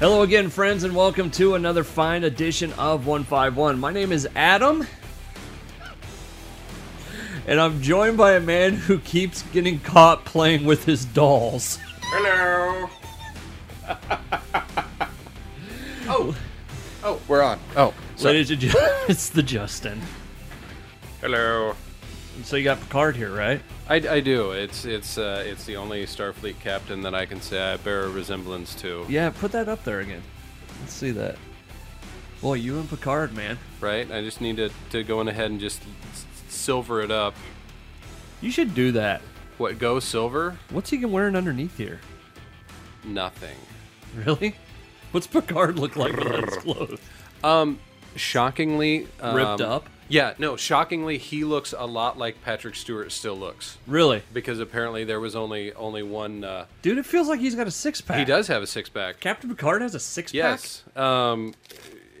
Hello again, friends, and welcome to another fine edition of 151. My name is Adam, and I'm joined by a man who keeps getting caught playing with his dolls. Hello. oh, oh, we're on. Oh, sorry. Ladies and gentlemen, it's the Justin. Hello. So you got Picard here, right? I, I do. It's it's uh, it's the only Starfleet captain that I can say I bear a resemblance to. Yeah, put that up there again. Let's see that. Boy, you and Picard, man. Right. I just need to to go on ahead and just silver it up. You should do that. What go silver? What's he wearing underneath here? Nothing. Really? What's Picard look like without his clothes? Um, shockingly um, Ripped up? Yeah. No. Shockingly, he looks a lot like Patrick Stewart still looks Really? because apparently there was only only one. Uh, Dude, it feels like he's got a six pack. he does have a six pack. Captain Picard has a six pack? Yes. Um,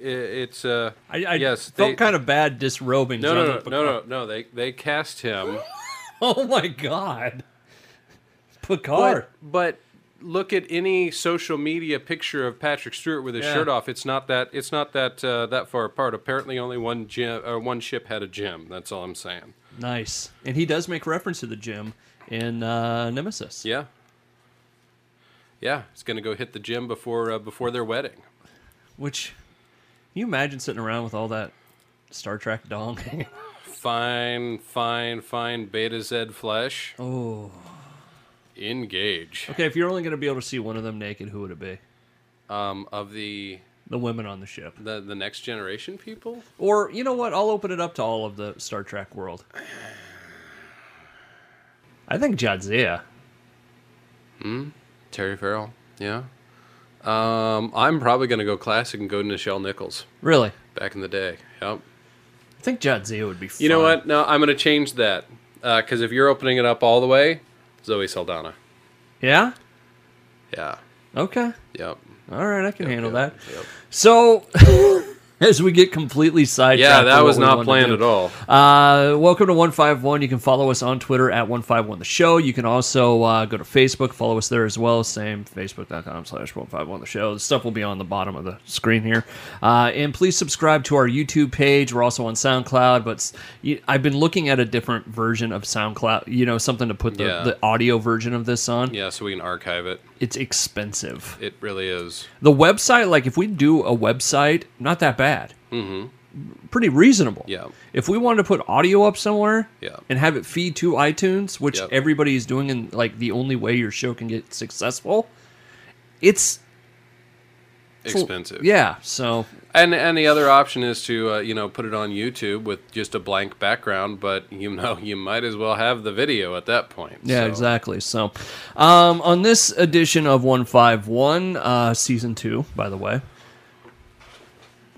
i it's uh. I, I yes. felt they- kind of bad disrobing. No, no, no, no, no, Picard. no. They they cast him, Oh my god. Picard. but but look at any social media picture of Patrick Stewart with his Yeah. shirt off. It's not that it's not that uh, that far apart. Apparently, only one gym or one ship had a gym. That's all I'm saying. nice. And he does make reference to the gym in uh, Nemesis. Yeah. Yeah, he's gonna go hit the gym before uh, before their wedding. Which, can you imagine sitting around with all that Star Trek dong? Fine, fine, fine. Betazoid flesh. oh. Engage. Okay, if you're only going to be able to see one of them naked, who would it be? Um, of the The women on the ship. the the next generation people. Or, you know what? I'll open it up to all of the Star Trek world. I think Jadzia. Terry Farrell. Yeah. Um, I'm probably gonna go classic and go to Nichelle Nichols. Really? Back in the day. Yep. I think Jadzia would be fun. You know what? No, I'm gonna change that because if you're opening it up all the way, Zoe Saldana. Yeah? Yeah. Okay. Yep. All right, I can handle Yep, that. yep. So, as we get completely sidetracked, Yeah, that was not planned at all. Uh, welcome to 151. You can follow us on Twitter at 151 The Show. You can also uh, go to Facebook, follow us there as well. Same, facebook.com slash 151 The Show. The stuff will be on the bottom of the screen here. Uh, and please subscribe to our YouTube page. We're also on SoundCloud, but I've been looking at a different version of SoundCloud, you know, something to put the, Yeah. the audio version of this on. Yeah, so we can archive it. It's expensive. It really is. The website, like if we do a website, not that bad. Mm-hmm. Pretty reasonable. Yeah. If we wanted to put audio up somewhere Yeah. and have it feed to iTunes, which Yep. everybody is doing and like the only way your show can get successful, it's Expensive. yeah. So And and the other option is to uh, you know put it on YouTube with just a blank background, but you know you might as well have the video at that point. yeah, So, exactly. So um, on this edition of 151, uh, season two, by the way.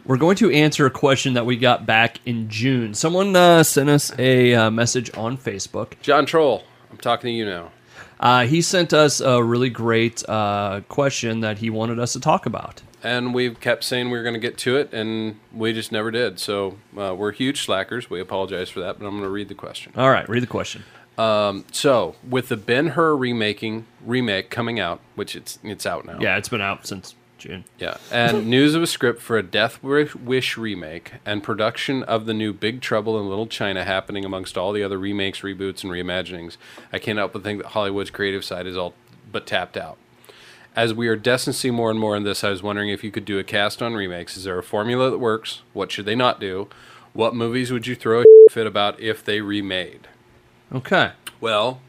We're going to answer a question that we got back in June. Someone uh, sent us a uh, message on Facebook. John Troll, I'm talking to you now. Uh, he sent us a really great uh, question that he wanted us to talk about. And we've kept saying we were going to get to it, and we just never did. So uh, we're huge slackers. We apologize for that, but I'm going to read the question. All right, read the question. So, with the Ben Hur remaking remake coming out, which it's it's out now. Yeah, it's been out since June. Yeah, and news of a script for a Death Wish remake and production of the new Big Trouble in Little China happening amongst all the other remakes, reboots, and reimaginings. I can't help but think that Hollywood's creative side is all but tapped out. As we are destined to see more and more in this, I was wondering if you could do a cast on remakes. Is there a formula that works? What should they not do? What movies would you throw a fit about if they remade? Okay. Well,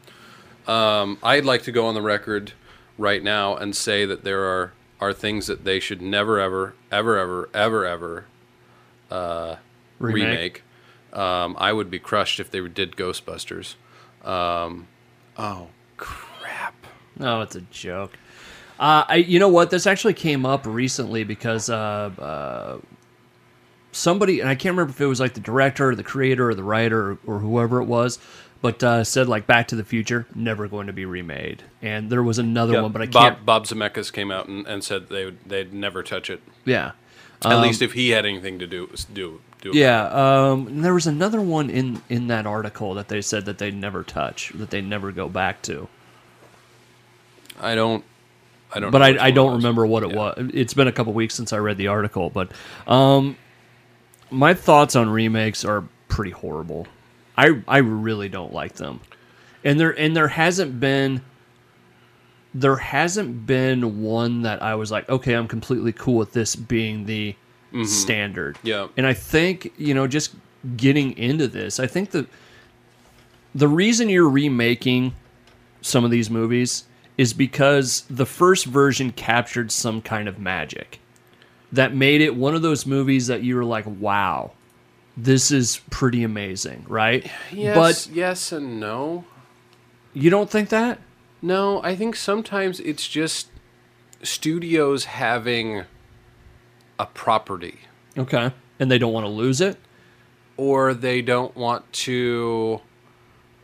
um, I'd like to go on the record right now and say that there are are things that they should never, ever, ever, ever, ever, ever uh, remake. Um, I would be crushed if they did Ghostbusters. Um, oh crap! No, it's a joke. Uh, I, you know what? This actually came up recently because uh, uh, somebody, and I can't remember if it was like the director, or the creator, or the writer, or, or whoever it was, but uh, said like Back to the Future never going to be remade. And there was another one, but I can't. Bob, Bob Zemeckis came out and, and said they would they'd never touch it. Yeah. At least if he had anything to do do do. Yeah, um, there was another one in in that article that they said that they'd never touch, that they never go back to. I don't. I don't. but know I, I don't remember what it Yeah. was. It's been a couple weeks since I read the article, but um, my thoughts on remakes are pretty horrible. I I really don't like them, and there and there hasn't been there hasn't been one that I was like, okay, I'm completely cool with this being the standard. Mm-hmm. Yeah. and I think you know just getting into this, I think that the reason you're remaking some of these movies is because the first version captured some kind of magic that made it one of those movies that you were like, wow, this is pretty amazing, right? Yes, But yes, and no. you don't think that? No, I think sometimes it's just studios having a property, Okay. And they don't want to lose it? or they don't want to.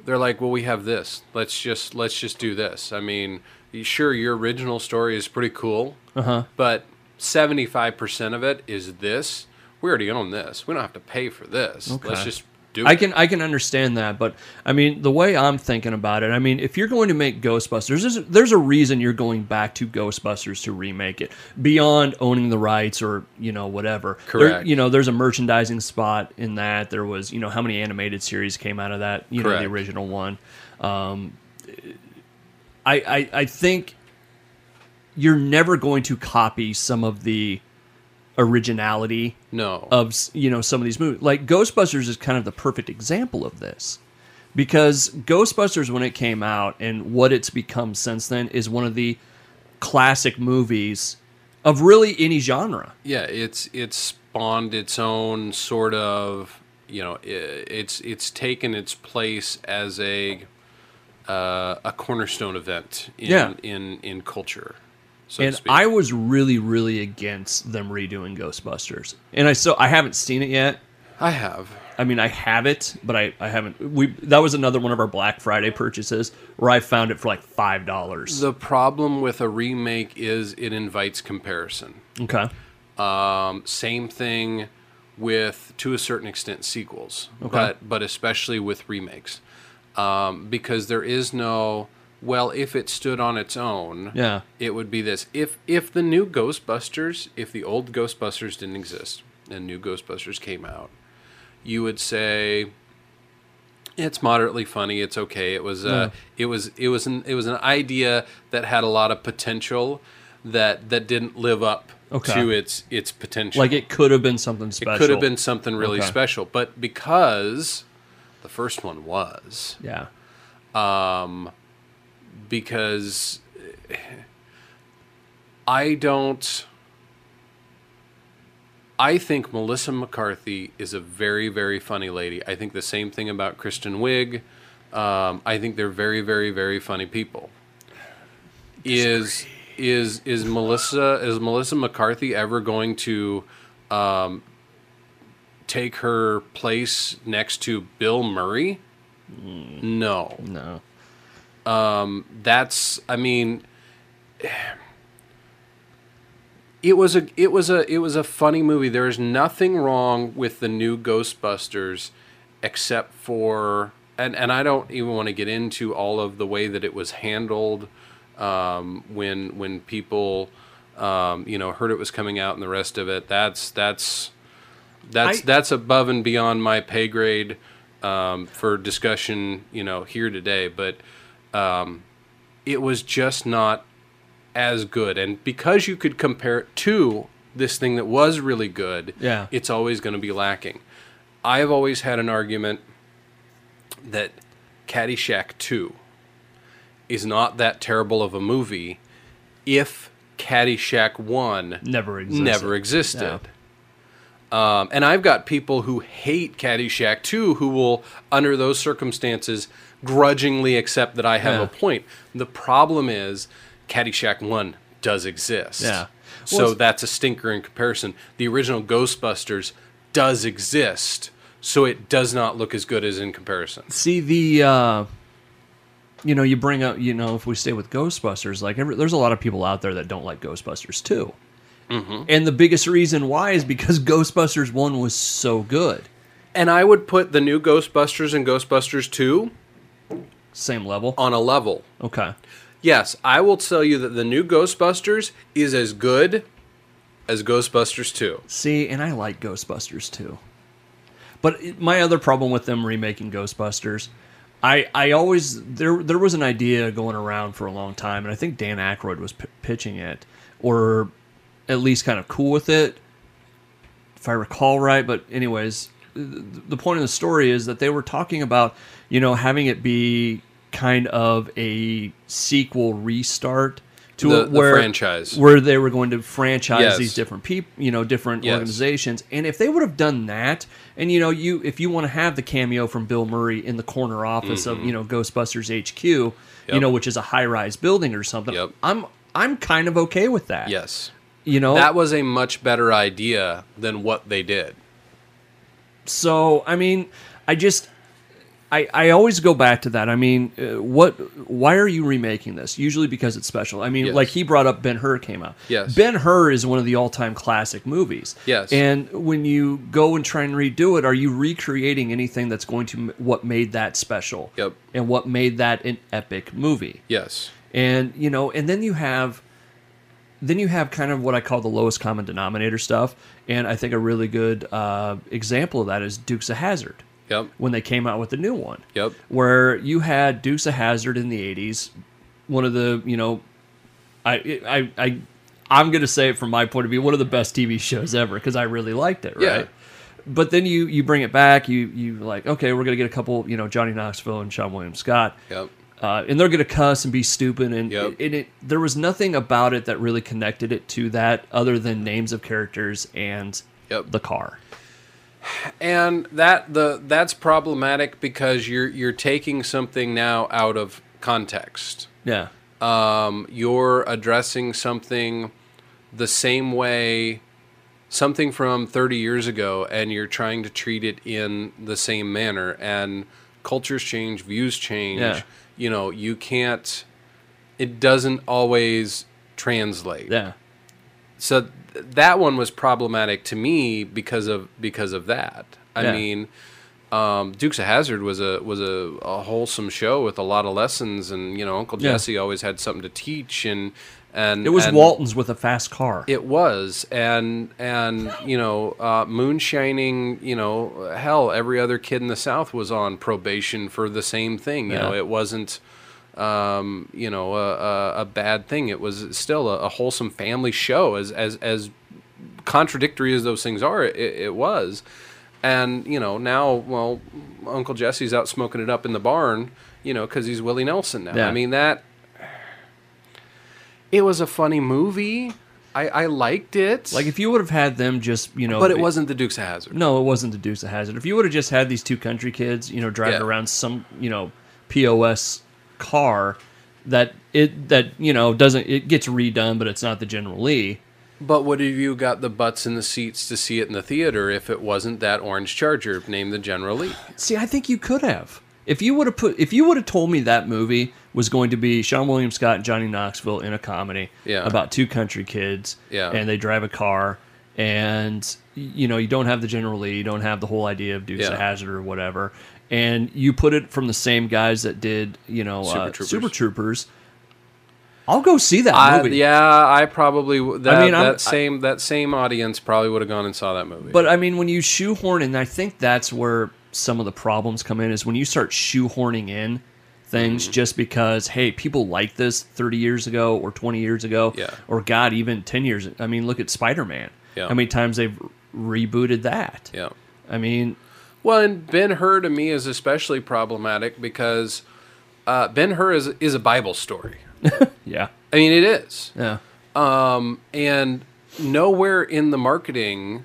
They're like, well, we have this. Let's just let's just do this. I mean, sure, your original story is pretty cool, Uh huh. but seventy five percent of it is this. We already own this. We don't have to pay for this. Let's just do I it. can I can understand that, but I mean the way I'm thinking about it, I mean if you're going to make Ghostbusters, there's a, there's a reason you're going back to Ghostbusters to remake it beyond owning the rights or you know whatever. There- Correct. you know, there's a merchandising spot in that. There was you know how many animated series came out of that? You know the original one. Um, I, I I think you're never going to copy some of the originality No. of you know some of these movies. Like Ghostbusters is kind of the perfect example of this because Ghostbusters when it came out and what it's become since then is one of the classic movies of really any genre. yeah it's it's spawned its own sort of you know it's it's taken its place as a uh, a cornerstone event in Yeah. in in culture so and. I was really really against them redoing Ghostbusters. And I still I haven't seen it yet. I have I mean, I have it, but I, I haven't. We that was another one of our Black Friday purchases where I found it for like five dollars. the problem with a remake is it invites comparison Okay, Um, same thing with, to a certain extent, sequels, Okay. but but especially with remakes, um, because there is no. Well, if it stood on its own, yeah, it would be this. If if the new Ghostbusters, if the old Ghostbusters didn't exist and new Ghostbusters came out, you would say it's moderately funny. It's okay. It was uh, it was it was an it was an idea that had a lot of potential that that didn't live up Okay. to its its potential. like it could have been something special. It could have been something really Okay. special, but because the first one was Yeah, because I don't. I think Melissa McCarthy is a very, very funny lady. I think the same thing about Kristen Wiig. Um, I think they're very, very, very funny people. Is is is Melissa is Melissa McCarthy ever going to um, take her place next to Bill Murray? No no, that's i mean it was a it was a it was a funny movie. There is nothing wrong with the new ghostbusters except for and and i don't even want to get into all of the way that it was handled um, when when people um, you know heard it was coming out and the rest of it. That's that's that's I- that's above and beyond my pay grade um, for discussion you know here today. But um, it was just not as good. And because you could compare it to this thing that was really good, Yeah. it's always going to be lacking. I've always had an argument that Caddyshack 2 is not that terrible of a movie if Caddyshack 1 never existed. never existed. Um, and I've got people who hate Caddyshack 2 who will, under those circumstances, grudgingly accept that I have Yeah. a point. The problem is Caddyshack 1 does exist. Yeah. So Well, it's- that's a stinker in comparison. The original Ghostbusters does exist, so it does not look as good as in comparison. See the, uh, you know, you bring up, you know, if we stay with Ghostbusters, like every, there's a lot of people out there that don't like Ghostbusters too, Mm-hmm. and the biggest reason why is because Ghostbusters one was so good, And I would put the new Ghostbusters and Ghostbusters 2 same level. on a level. Okay, Yes, I will tell you that the new Ghostbusters is as good as Ghostbusters 2. See, and I like Ghostbusters too. But my other problem with them remaking Ghostbusters, I I always there there was an idea going around for a long time, and I think Dan Aykroyd was p- pitching it, or at least kind of cool with it, if I recall right. But anyways, the point of the story is that they were talking about you know having it be kind of a sequel restart to The- the where franchise. where they were going to franchise Yes. these different people, you know, different Yes. organizations. And if they would have done that, and you know, you if you want to have the cameo from Bill Murray in the corner office of you know Ghostbusters HQ, you Mm-hmm. Know, which is a high rise building or something, Yep. I'm I'm kind of okay with that. Yes. you know, That was a much better idea than what they did. So I mean, I just I I always go back to that. I mean, uh, what? Why are you remaking this? Usually because it's special. I mean, Yes. like he brought up Ben Hur came out. Yes. Ben Hur is one of the all time classic movies. Yes. And when you go and try and redo it, are you recreating anything that's going to m- what made that special? Yep. And what made that an epic movie? Yes. and you know and then you have then you have kind of what i call the lowest common denominator stuff and i think a really good uh, example of that is dukes of hazzard Yep. when they came out with the new one Yep. where you had dukes of hazzard in the 80s one of the you know i i i i'm gonna say it from my point of view one of the best tv shows ever because i really liked it Yeah. right but then you you bring it back you you like okay we're gonna get a couple you know johnny knoxville and seann william scott Yep. Uh, and they're gonna cuss and be stupid, and, Yep. and it, there was nothing about it that really connected it to that, other than names of characters and Yep. the car. And that the that's problematic because you're you're taking something now out of context. Yeah, um, you're addressing something the same way something from 30 years ago and you're trying to treat it in the same manner and cultures change views change Yeah. You know you can't it doesn't always translate yeah, so th- that one was problematic to me because of because of that. I Yeah. mean, um, Dukes of Hazzard was a was a, a wholesome show with a lot of lessons, and you know Uncle Yeah. Jesse always had something to teach, and and it was and Walton's with a fast car. It was, and and you know, uh, moonshining. You know, hell, every other kid in the South was on probation for the same thing. You know, it wasn't um, you know, a, a, a bad thing. It was still a, a wholesome family show, as as as contradictory as those things are. It, it was, and you know, now, well, Uncle Jesse's out smoking it up in the barn, you know, because he's Willie Nelson now. Yeah. I mean that. It was a funny movie. I, I liked it. like if you would have had them just you know, but it wasn't the Dukes of Hazzard. No, it wasn't the Dukes of Hazzard. If you would have just had these two country kids, you know, driving Yeah. around some you know POS car that it that you know doesn't it gets redone, but it's not the General Lee. But would have you got the butts in the seats to see it in the theater if it wasn't that orange Charger named the General Lee? See, I think you could have. If you would have put, if you would have told me that movie was going to be Seann William Scott and Johnny Knoxville in a comedy Yeah. about two country kids, Yeah. and they drive a car, and you know you don't have the General Lee, you don't have the whole idea of Dukes Yeah. of Hazzard or whatever, and you put it from the same guys that did you know Super uh, Troopers. Super Troopers. I'll go see that I, movie. yeah, I probably that, mean, I'm- that same that same audience probably would have gone and saw that movie. But I mean, when you shoehorn, and I think that's where some of the problems come in, is when you start shoehorning in things Mm-hmm. just because, hey, people like this 30 years ago or 20 years ago, Yeah. or God, even 10 years. I mean, look at Spider Man. Yeah. How many times they've rebooted that? yeah. I mean, Well, and Ben Hur to me is especially problematic because uh, Ben Hur is is a Bible story. yeah, I mean, it is. yeah, Um, and nowhere in the marketing,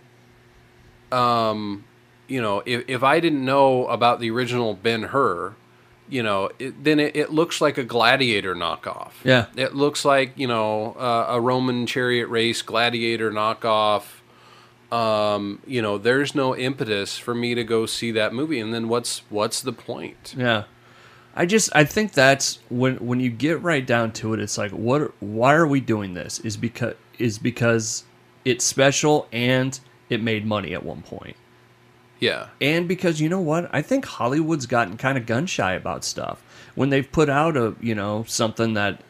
um, you know, if, if I didn't know about the original Ben Hur, you know, it, then it, it looks like a gladiator knockoff. Yeah. It looks like, you know, uh, a Roman chariot race gladiator knockoff. Um, you know, there's no impetus for me to go see that movie. And then what's what's the point? yeah. I just I think that's when when you get right down to it, it's like what? Why are we doing this? Is because is because it's special and it made money at one point. Yeah. and because you know what i think hollywood's gotten kind of gun shy about stuff when they've put out a you know something that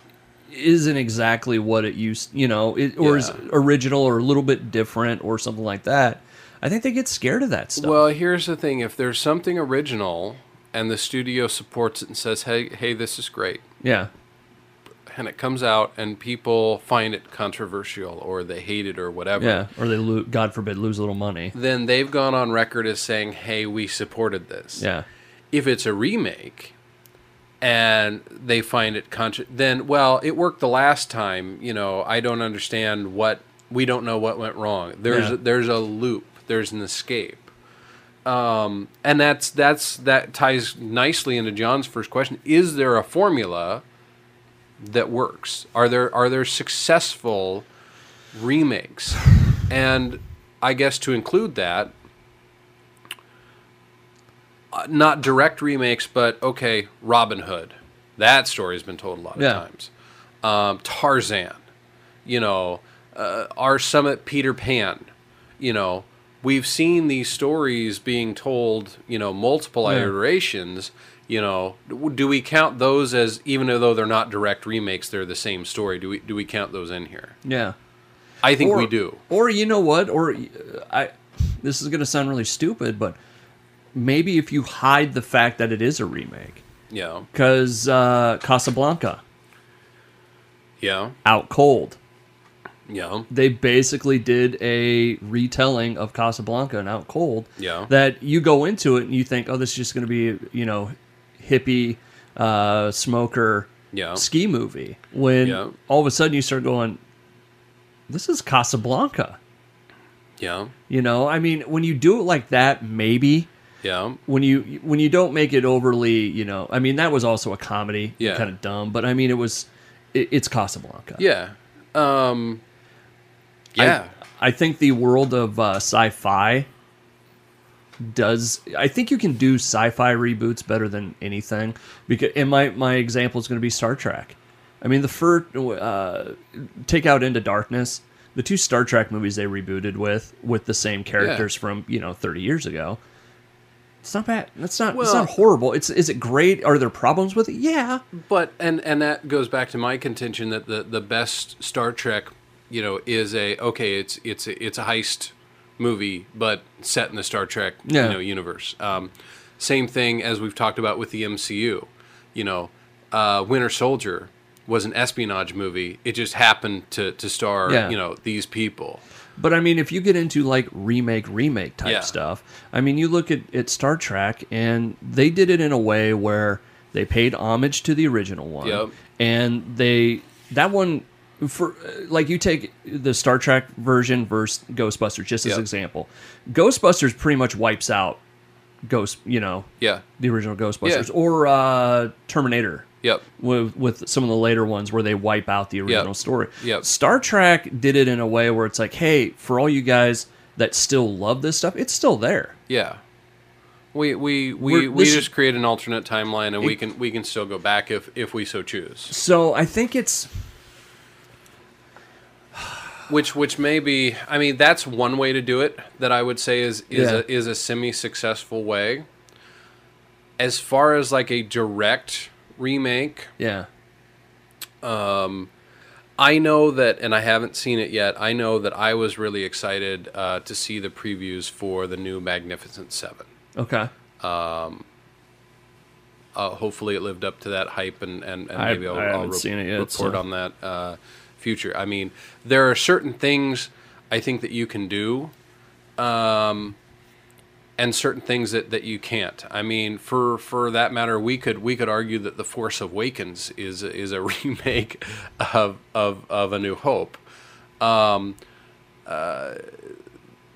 isn't exactly what it used, you know, it, or is original or a little bit different or something like that. I think they get scared of that stuff. Well, here's the thing: if there's something original and the studio supports it and says, "Hey, hey, this is great," yeah, and it comes out and people find it controversial or they hate it or whatever, yeah, or they lo- God forbid lose a little money. then they've gone on record as saying, "Hey, we supported this." Yeah, If it's a remake and they find it contra- then well, it worked the last time. You know, I don't understand what we don't know what went wrong. There's Yeah. there's a loop. There's an escape. Um, and that's that's that ties nicely into John's first question. Is there a formula that works? Are there are there successful remakes? And I guess to include that, uh, not direct remakes, but okay, Robin Hood. That story's been told a lot of Yeah. times. Um, Tarzan, you know, uh, our Summit Peter Pan, you know, we've seen these stories being told, you know, multiple Yeah. iterations. You know, do we count those as even though they're not direct remakes, they're the same story? Do we do we count those in here? yeah. I think or, we do. Or you know what? Or uh, I. This is going to sound really stupid, but maybe if you hide the fact that it is a remake, Yeah, because uh, Casablanca yeah, out cold. yeah, they basically did a retelling of Casablanca and Out Cold. Yeah. That you go into it and you think, oh, this is just going to be, you know, hippie, uh, smoker, Yeah. ski movie. When Yeah. all of a sudden you start going, this is Casablanca. yeah, You know, I mean, when you do it like that, maybe yeah, when you when you don't make it overly, you know, I mean, that was also a comedy, Yeah. kind of dumb, but I mean, it was, it, it's Casablanca. yeah. Um, yeah. I think the world of uh, sci-fi does. I think you can do sci-fi reboots better than anything. Because, and my my example is going to be Star Trek. I mean, the first uh, take out Into Darkness, the two Star Trek movies they rebooted with with the same characters from you know thirty years ago. It's not bad. That's not. it's not horrible. It's is it great? Are there problems with it? Yeah. But and and that goes back to my contention that the the best Star Trek, you know, is a okay. It's it's a, it's a heist movie, but set in the Star Trek Yeah. you know universe. Um, same thing as we've talked about with the MCU. You know, uh, Winter Soldier was an espionage movie. It just happened to to star Yeah. you know these people. But I mean, if you get into like remake, remake type Yeah. stuff, I mean, you look at, at Star Trek and they did it in a way where they paid homage to the original one. Yep. And they, that one, for like you take the Star Trek version versus Ghostbusters, just as Yep. an example. Ghostbusters pretty much wipes out Ghost, you know, Yeah. the original Ghostbusters. Yeah. Or uh, Terminator Yep. with with some of the later ones where they wipe out the original story. Yep. Star Trek did it in a way where it's like, hey, for all you guys that still love this stuff, it's still there. Yeah. We we we, we just create an alternate timeline and we can we can still go back if if we so choose. So I think it's Which which may be I mean that's one way to do it that I would say is is Yeah. a is a semi successful way. As far as like a direct remake, yeah, um I know that, and I haven't seen it yet. I know that I was really excited uh, to see the previews for the new Magnificent Seven. okay. Um uh, hopefully, it lived up to that hype, and, and, and maybe I'll, I I'll haven't seen it yet, report so- on that uh, future. I mean, there are certain things I think that you can do, um, and certain things that, that you can't. I mean, for for that matter, we could we could argue that the Force Awakens is is a remake of of, of A New Hope. Um, uh,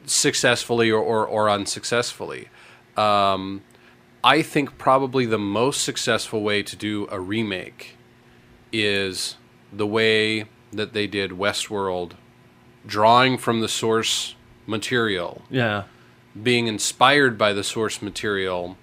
successfully or, or, or unsuccessfully. Um, I think probably the most successful way to do a remake is the way that they did Westworld, drawing from the source material, Yeah, being inspired by the source material,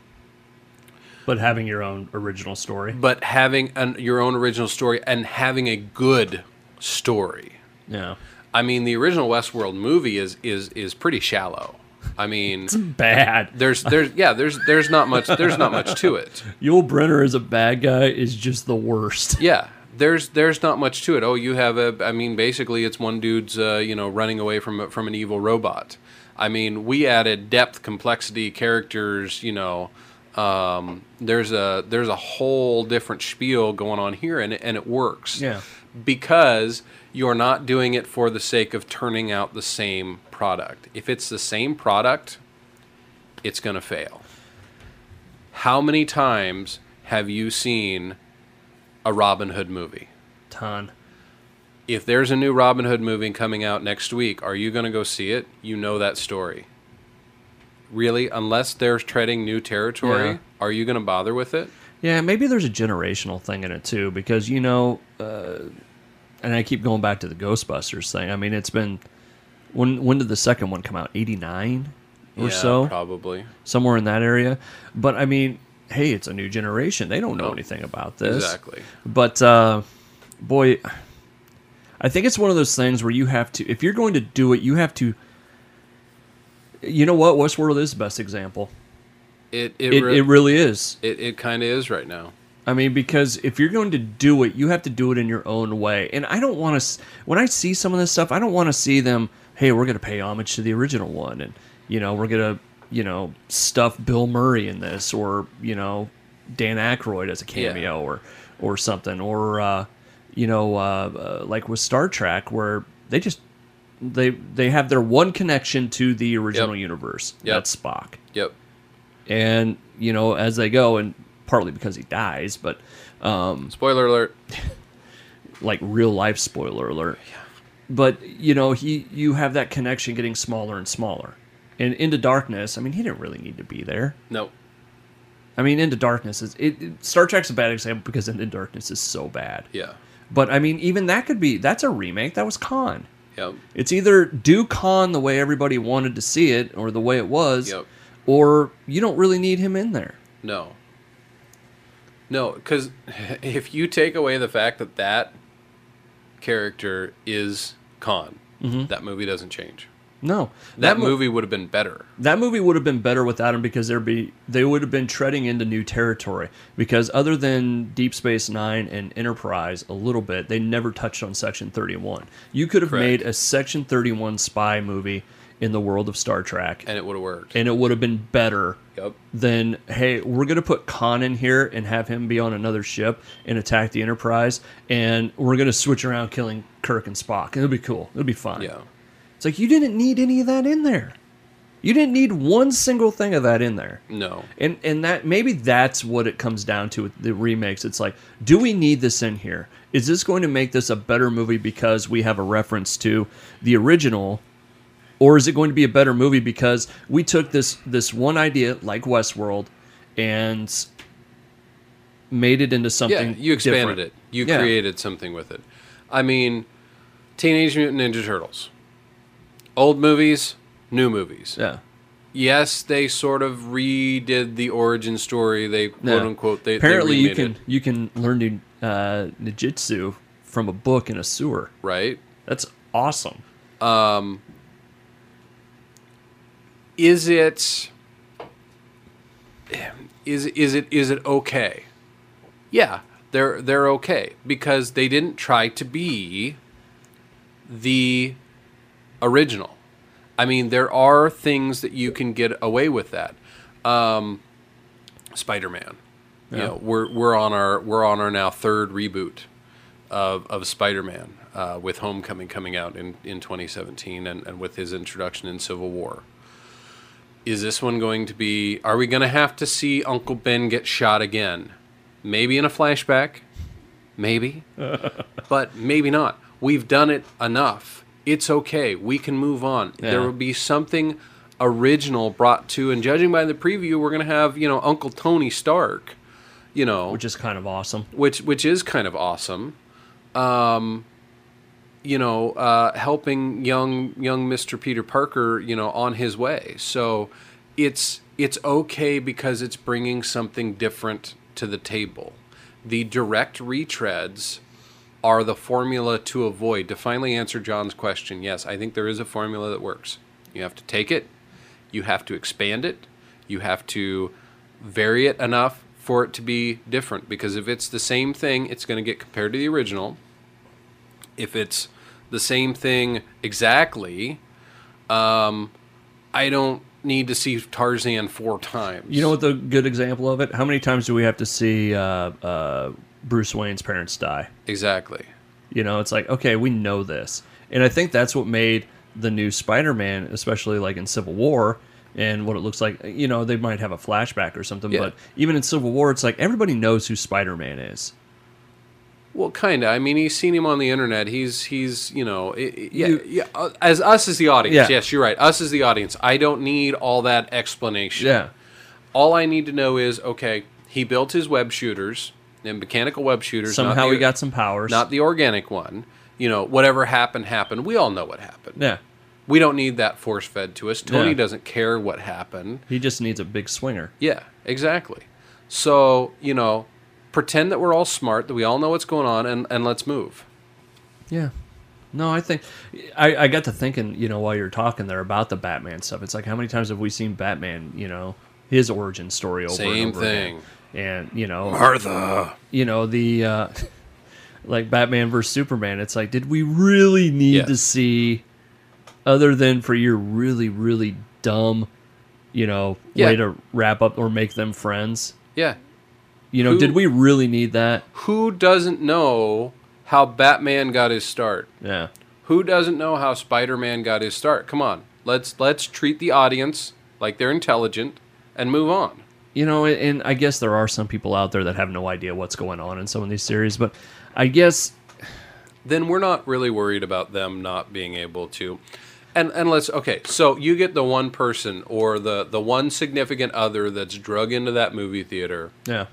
but having your own original story. but having an, your own original story and having a good story. Yeah, I mean, the original Westworld movie is is is pretty shallow. I mean, it's bad. there's there's yeah there's there's not much there's not much to it. Yul Brynner as a bad guy is just the worst. Yeah, there's there's not much to it. Oh, you have a. I mean, basically, it's one dude's uh, you know running away from from an evil robot. I mean, we added depth, complexity, characters. You know, um, there's a there's a whole different spiel going on here, and it, and it works. Yeah. Because you're not doing it for the sake of turning out the same product. If it's the same product, it's going to fail. How many times have you seen a Robin Hood movie? Ton. If there's a new Robin Hood movie coming out next week, are you going to go see it? You know that story. Really? Unless they're treading new territory, Yeah. are you going to bother with it? Yeah, maybe there's a generational thing in it too, because you know, uh, and I keep going back to the Ghostbusters thing. I mean, it's been when when did the second one come out? Eighty nine or Yeah, so, Probably. somewhere in that area. But I mean, hey, it's a new generation. They don't know No. anything about this. Exactly. But uh, boy, I think it's one of those things where you have to, if you're going to do it, you have to. You know what? Westworld is the best example. It it, It, re- it really is. it, it kind of is right now. I mean, because if you're going to do it, you have to do it in your own way. And I don't want to. When I see some of this stuff, I don't want to see them. Hey, we're going to pay homage to the original one, and you know, we're going to you know stuff Bill Murray in this, or you know, Dan Aykroyd as a cameo, or or something, or uh, you know, uh, uh, like with Star Trek, where they just they they have their one connection to the original Yep. universe. Yep. That's Spock Yep. and you know as they go and partly because he dies but um Spoiler alert. like real life spoiler alert but you know he you have that connection getting smaller and smaller and into darkness i mean he didn't really need to be there No. i mean into darkness is it, it- star trek's a bad example because into darkness is so bad Yeah. but i mean even that could be that's a remake that was khan Yep. it's either do Khan the way everybody wanted to see it or the way it was Yep. or you don't really need him in there No. No, because if you take away the fact that that character is Khan, mm-hmm. that movie doesn't change. No That, mo- movie would have been better. that movie would have been better without him because there'd be they would have been treading into new territory because other than Deep Space Nine and Enterprise a little bit they never touched on Section Thirty One. You could have Correct. made a Section Thirty One spy movie in the world of Star Trek, And it would have worked. and it would have been better yep. than hey we're gonna put Khan in here and have him be on another ship and attack the Enterprise, and we're gonna switch around killing Kirk and Spock. It'll be cool. It'll be fun. Yeah. It's like you didn't need any of that in there. You didn't need one single thing of that in there. No. And and that maybe that's what it comes down to with the remakes. It's like, do we need this in here? Is this going to make this a better movie because we have a reference to the original? Or is it going to be a better movie because we took this this one idea like Westworld and made it into something Yeah, you expanded different? it. You Yeah. created something with it. I mean, Teenage Mutant Ninja Turtles. Old movies, new movies. Yeah. Yes, they sort of redid the origin story. They quote Yeah. unquote they Apparently they you can it, you can learn to uh, ninjutsu from a book in a sewer. right. That's awesome. is it is is it is it okay? Yeah, they're they're okay because they didn't try to be the original. I mean, there are things that you can get away with that. Um, Spider-Man. You know, we're we're on our we're on our now third reboot of of Spider-Man uh, with Homecoming coming out in in 2017 and, and with his introduction in Civil War. Is this one going to be? Are we going to have to see Uncle Ben get shot again? Maybe in a flashback, maybe, but maybe not. We've done it enough. It's okay. We can move on. There will be something original brought to, and judging by the preview, we're going to have you know Uncle Tony Stark, you know, which is kind of awesome. which which is kind of awesome. Um, you know, uh, helping young young Mr. Peter Parker, you know, on his way. So it's it's okay because it's bringing something different to the table. The direct retreads are the formula to avoid. To finally answer John's question, yes, I think there is a formula that works. You have to take it, you have to expand it, you have to vary it enough for it to be different because if it's the same thing, it's going to get compared to the original. If it's the same thing exactly, um, I don't need to see Tarzan four times. You know what the good example of it? How many times do we have to see uh, uh, Bruce Wayne's parents die? exactly. You know, it's like okay, we know this, and I think that's what made the new Spider-Man, especially like in Civil War, and what it looks like. You know, they might have a flashback or something, Yeah. but even in Civil War, it's like everybody knows who Spider-Man is. Well, kind of. I mean, he's seen him on the internet. He's he's you know i- i- yeah You- yeah. uh, As us as the audience, Yeah. yes, you're right. Us as the audience, I don't need all that explanation. Yeah, All I need to know is okay. He built his web shooters and mechanical web shooters. somehow the, he got some powers. not the organic one. You know, whatever happened happened. We all know what happened. yeah, We don't need that force fed to us. Tony Yeah. doesn't care what happened. he just needs a big swinger. Yeah, exactly. So you know, pretend that we're all smart, that we all know what's going on, and and let's move. Yeah. No, I think I, I got to thinking, you know, while you're talking there about the Batman stuff. It's like how many times have we seen Batman, you know, his origin story over Same and over thing. again? And you know, Martha. you know the uh, like Batman versus Superman. It's like, did we really need Yeah. to see, other than for your really really dumb, you know, Yeah. way to wrap up or make them friends? Yeah. You know, Who- did we really need that? Who doesn't know how Batman got his start? Yeah. Who doesn't know how Spider-Man got his start? Come on. Let's let's treat the audience like they're intelligent and move on. You know, and I guess there are some people out there that have no idea what's going on in some of these series, but I guess Then we're not really worried about them not being able to. And and let's okay, so you get the one person or the the one significant other that's drug into that movie theater. yeah,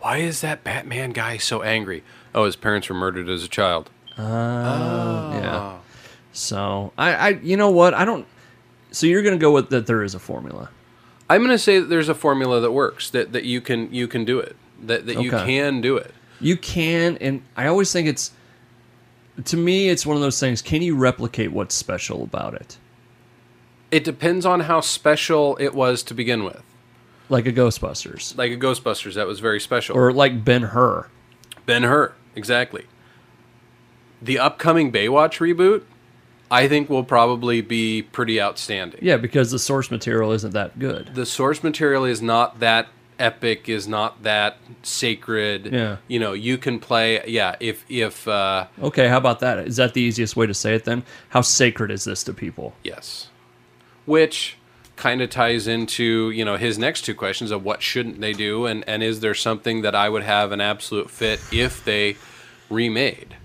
Why is that Batman guy so angry? Oh, his parents were murdered as a child. Uh, oh. yeah. So I, I, you know what, I don't. So you're gonna go with that there is a formula. I'm going to say that there's a formula that works that, that you can you can do it that that you can do it. You can, and I always think it's. To me, it's one of those things. Can you replicate what's special about it? It depends on how special it was to begin with. Like a Ghostbusters, Like a Ghostbusters, that was very special. or like Ben Hur. Ben Hur, exactly. The upcoming Baywatch reboot, I think, will probably be pretty outstanding. Yeah, because the source material isn't that good. The source material is not that epic, is not that sacred. Yeah. You know, you can play. Yeah, if if uh, Okay, how about that? Is that the easiest way to say it then? How sacred is this to people? yes, which kind of ties into you know his next two questions of what shouldn't they do and and is there something that I would have an absolute fit if they remade.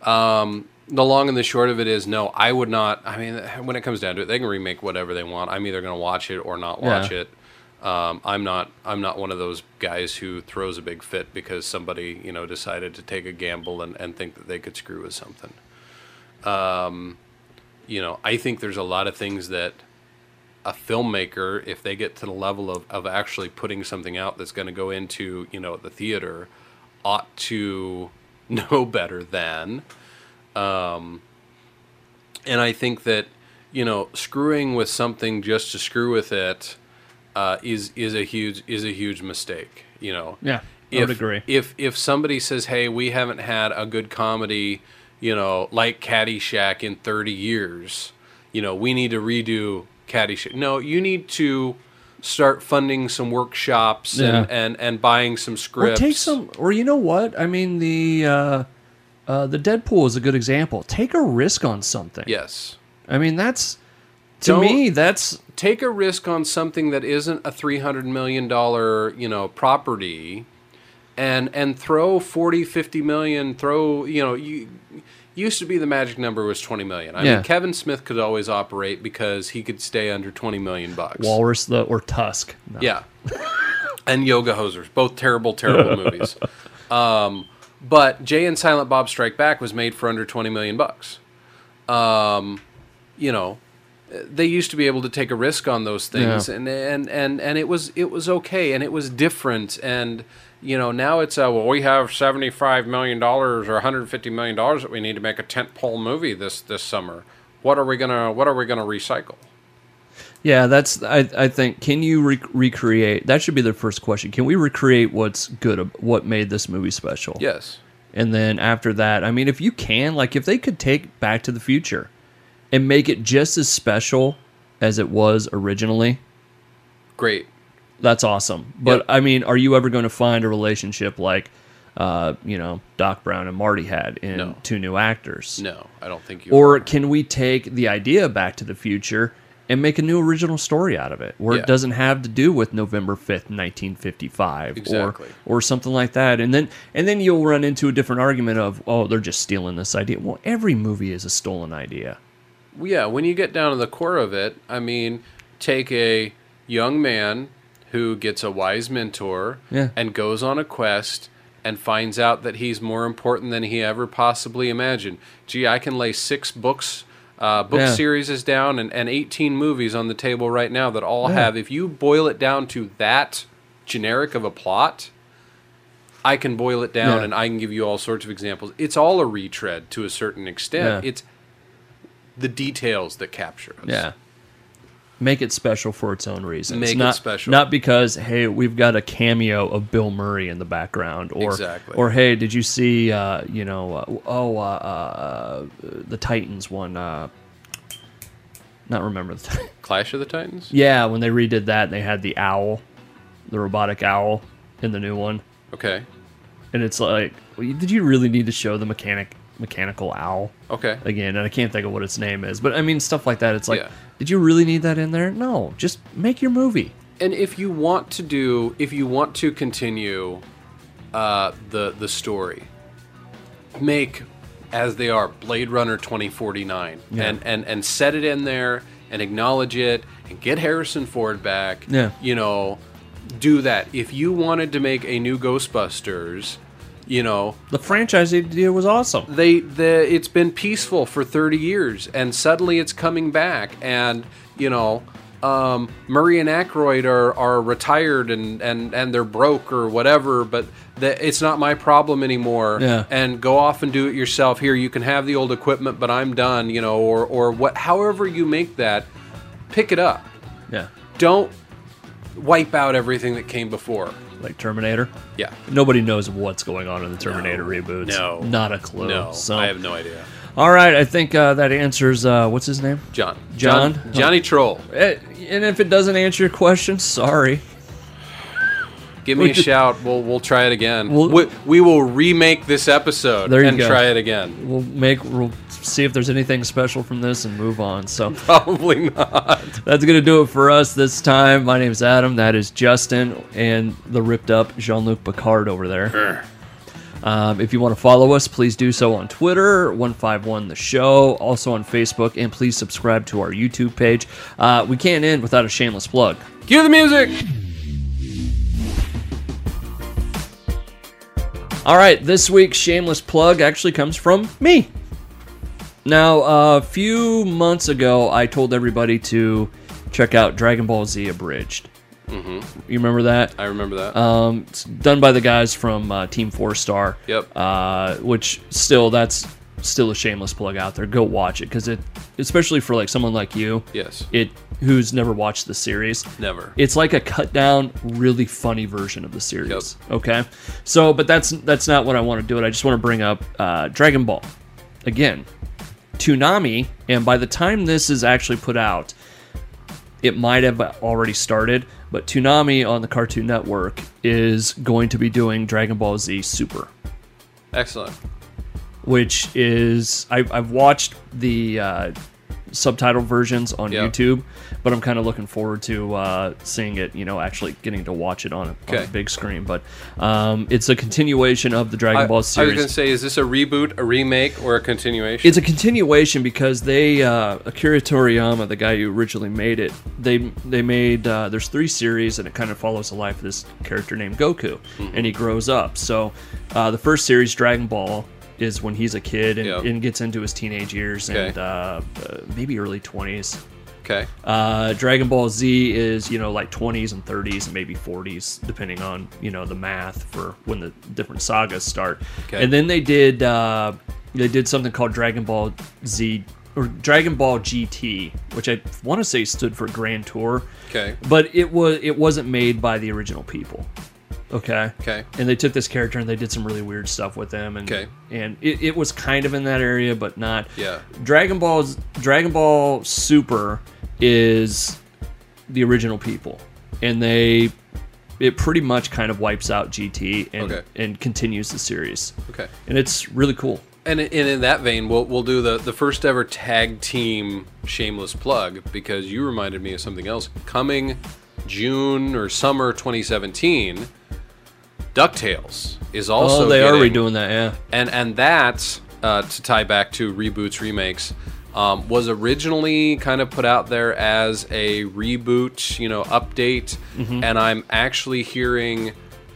Um, the long and the short of it is no, I would not. I mean, when it comes down to it, they can remake whatever they want. I'm either going to watch it or not watch Yeah. it. Um, I'm not. I'm not one of those guys who throws a big fit because somebody you know decided to take a gamble and, and think that they could screw with something. Um, you know, I think there's a lot of things that a filmmaker, if they get to the level of, of actually putting something out that's going to go into you know the theater, ought to know better than. Um, and I think that you know screwing with something just to screw with it uh, is is a huge is a huge mistake. You know. Yeah, I If, would agree. If if somebody says, "Hey, we haven't had a good comedy," you know, like Caddyshack in 30 years, you know, we need to redo Caddyshack. No, you need to start funding some workshops Yeah. and, and and buying some Or scripts. take some, or you know what? I mean, the uh, uh, the Deadpool is a good example. Take a risk on something. Yes. I mean, that's to Don't- me, that's take a risk on something that isn't a three hundred million dollar you know property, and and throw 40, 50 million. Throw you know you used to be the magic number was twenty million. I Yeah. mean Kevin Smith could always operate because he could stay under twenty million bucks. Walrus the or Tusk. No. Yeah. and Yoga Hosers, both terrible, terrible movies. Um, but Jay and Silent Bob Strike Back was made for under twenty million bucks. Um, you know, they used to be able to take a risk on those things, Yeah. and, and and and it was it was okay, and it was different, and you know now it's uh, well we have seventy five million dollars or one hundred fifty million dollars that we need to make a tent pole movie this this summer. What are we gonna What are we gonna recycle? Yeah, that's. I, I think. Can you re- recreate? That should be the first question. Can we recreate what's good? What made this movie special? Yes. And then after that, I mean, if you can, like, if they could take Back to the Future and make it just as special as it was originally, Great. that's awesome. But Yep. I mean, are you ever going to find a relationship like, uh, you know, Doc Brown and Marty had in No. two new actors? No, I don't think you. Or can we take the idea of Back to the Future and make a new original story out of it, where Yeah. it doesn't have to do with November fifth, nineteen fifty-five, Exactly. or or something like that, and then and then you'll run into a different argument of, oh, they're just stealing this idea. Well, every movie is a stolen idea. yeah, when you get down to the core of it, I mean, take a young man who gets a wise mentor Yeah. and goes on a quest and finds out that he's more important than he ever possibly imagined. Gee, I can lay six books, uh, book Yeah. series is down, and, and 18 movies on the table right now that all Yeah. have, if you boil it down to that generic of a plot, I can boil it down Yeah. and I can give you all sorts of examples. It's all a retread to a certain extent. It's the details that capture us. Yeah. Make it special for its own reasons. Make it not, special. Not because, hey, we've got a cameo of Bill Murray in the background, or Exactly. or hey, did you see, uh, you know, uh, oh, uh, uh, the Titans one? Uh, not remember the. Clash of the Titans? yeah, when they redid that, and they had the owl, the robotic owl, in the new one, Okay. and it's like, did you really need to show the mechanic mechanical owl? Okay. again, and I can't think of what its name is. But I mean, stuff like that. It's like, Yeah. Did you really need that in there? No, just make your movie. And if you want to do, if you want to continue uh, the the story, make as they are Blade Runner 2049 Yeah. and, and and set it in there and acknowledge it and get Harrison Ford back. Yeah. You know, do that. If you wanted to make a new Ghostbusters, you know, The franchise idea was awesome. they the it's been peaceful for 30 years and suddenly it's coming back and you know um, Murray and Aykroyd are, are retired and, and, and they're broke or whatever, but the, it's not my problem anymore. Yeah. And go off and do it yourself. Here, you can have the old equipment, but I'm done. You know, or or what? However you make that, pick it up. Yeah, Don't wipe out everything that came before. Like Terminator. Yeah. Nobody knows what's going on in the Terminator reboots. No. not a clue. No, so I have no idea. all right, I think uh, that answers. Uh, what's his name? John. John? Johnny Troll. Eh, And if it doesn't answer your question, sorry. Give me a shout. We'll we'll try it again. We'll- we, we will remake this episode There you and go. try it again. We'll make. We'll see if there's anything special from this and move on. So. Probably not. That's going to do it for us this time. My name's Adam. That is Justin and the ripped up Jean Luc Picard over there. Um, if you want to follow us, please do so on Twitter, 151 The Show, also on Facebook, and please subscribe to our YouTube page. Uh, we can't end without a shameless plug. Cue the music. All right, this week's shameless plug actually comes from me. Now, a few months ago, I told everybody to check out Dragon Ball Z Abridged. Mm-hmm. You remember that? I remember that. Um, it's done by the guys from uh, Team Four Star. Yep. Uh, which still, that's still a shameless plug out there. Go watch it because it, especially for like someone like you, yes. it who's never watched the series. Never. It's like a cut down, really funny version of the series. Okay, so but that's that's not what I want to do. It. I just want to bring up uh, Dragon Ball again. Toonami, and by the time this is actually put out, it might have already started. But Toonami on the Cartoon Network is going to be doing Dragon Ball Z Super Excellent. Which is I've, I've watched the uh, subtitle versions on Yeah. YouTube, but I'm kind of looking forward to uh, seeing it. You know, actually getting to watch it on a, on a big screen. But um, it's a continuation of the Dragon I, Ball series. I was going to say, is this a reboot, a remake, or a continuation? It's a continuation because they uh, Akira Toriyama, the guy who originally made it, they they made uh, there's three series and it kind of follows the life of this character named Goku, Mm-hmm. and he grows up. So uh, the first series, Dragon Ball, is when he's a kid and, Yeah. and gets into his teenage years Okay. and uh, uh, maybe early 20s. okay. Uh, Dragon Ball Z is you know like 20s and 30s and maybe 40s depending on you know the math for when the different sagas start. Okay. And then they did uh, they did something called Dragon Ball Z or Dragon Ball GT, which I want to say stood for Grand Tour, Okay. but it was it wasn't made by the original people. Okay. Okay. And they took this character and they did some really weird stuff with them, and Okay. and it, it was kind of in that area, but not. Yeah. Dragon Ball's Dragon Ball Super is the original people, and they it pretty much kind of wipes out GT and Okay. and continues the series, Okay. and it's really cool. And, in- and in that vein, we'll, we'll do the, the first ever tag team shameless plug because you reminded me of something else. Coming June or summer 2017, DuckTales is also oh, they are redoing that, yeah. and and that uh, to tie back to reboots remakes um, was originally kind of put out there as a reboot you know update and i'm actually hearing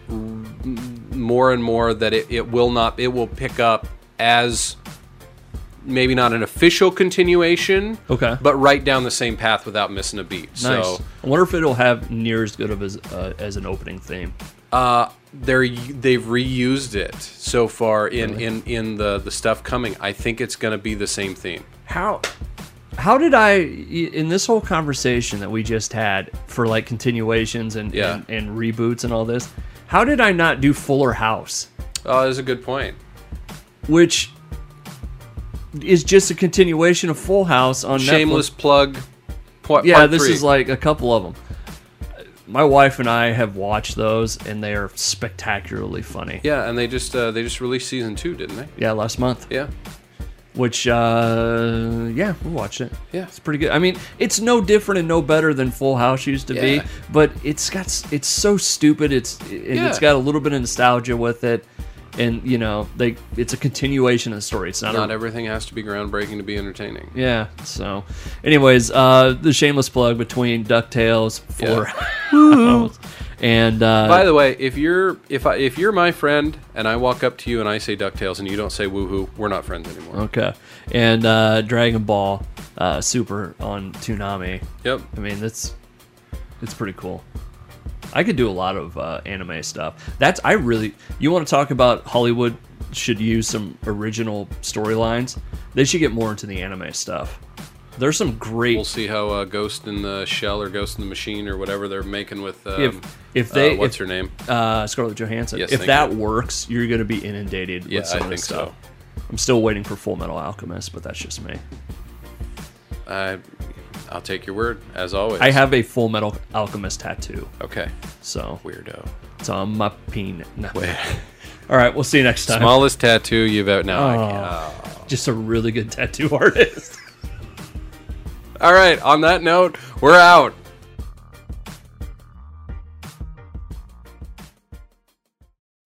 r- more and more that it, it will not it will pick up as maybe not an official continuation Okay. but right down the same path without missing a beat Nice. so I wonder if it'll have near as good of as uh, as an opening theme. Uh, they're they've reused it so far in in in the the stuff coming. I think it's going to be the same theme. How how did I in this whole conversation that we just had for like continuations and Yeah. and, and reboots and all this? How did I not do Fuller House, Oh, that's a good point. which is just a continuation of Full House on Shameless Netflix? plug. Yeah, this three. is like a couple of them. My wife and I have watched those, and they are spectacularly funny. yeah, and they just uh, they just released season two, didn't they? Yeah, last month. Yeah, Which, uh, yeah, we watched it. Yeah. it's pretty good. I mean, it's no different and no better than Full House used to be, Yeah. but it's got it's so stupid. It's and it's Yeah. got a little bit of nostalgia with it, and you know, they it's a continuation of the story. It's not, not a, everything has to be groundbreaking to be entertaining. yeah. So, anyways, uh, the shameless plug between Ducktales, for House, and uh, By the way, if you're if I if you're my friend and I walk up to you and I say Ducktales and you don't say woohoo, we're not friends anymore. okay, and uh, Dragon Ball uh, Super on Toonami. Yep. I mean, that's it's pretty cool. I could do a lot of uh, anime stuff. That's I really. You want to talk about Hollywood should use some original storylines? They should get more into the anime stuff. There's some great. We'll see how uh, Ghost in the Shell or Ghost in the Machine or whatever they're making with. Um, If- if they- uh, what's if- her name? uh, Scarlett Johansson. Yes, if that you. works, you're going to be inundated Yeah, with some I of this think so. stuff. I'm still waiting for Full Metal Alchemist, but that's just me. I, I'll take your word as always. I have a Full Metal Alchemist tattoo, Okay. so Weirdo. it's on my penis. No. Wait. All right, we'll see you next time. Smallest tattoo you've ever. No, I Oh. Oh. Just a really good tattoo artist. All right. On that note, we're out.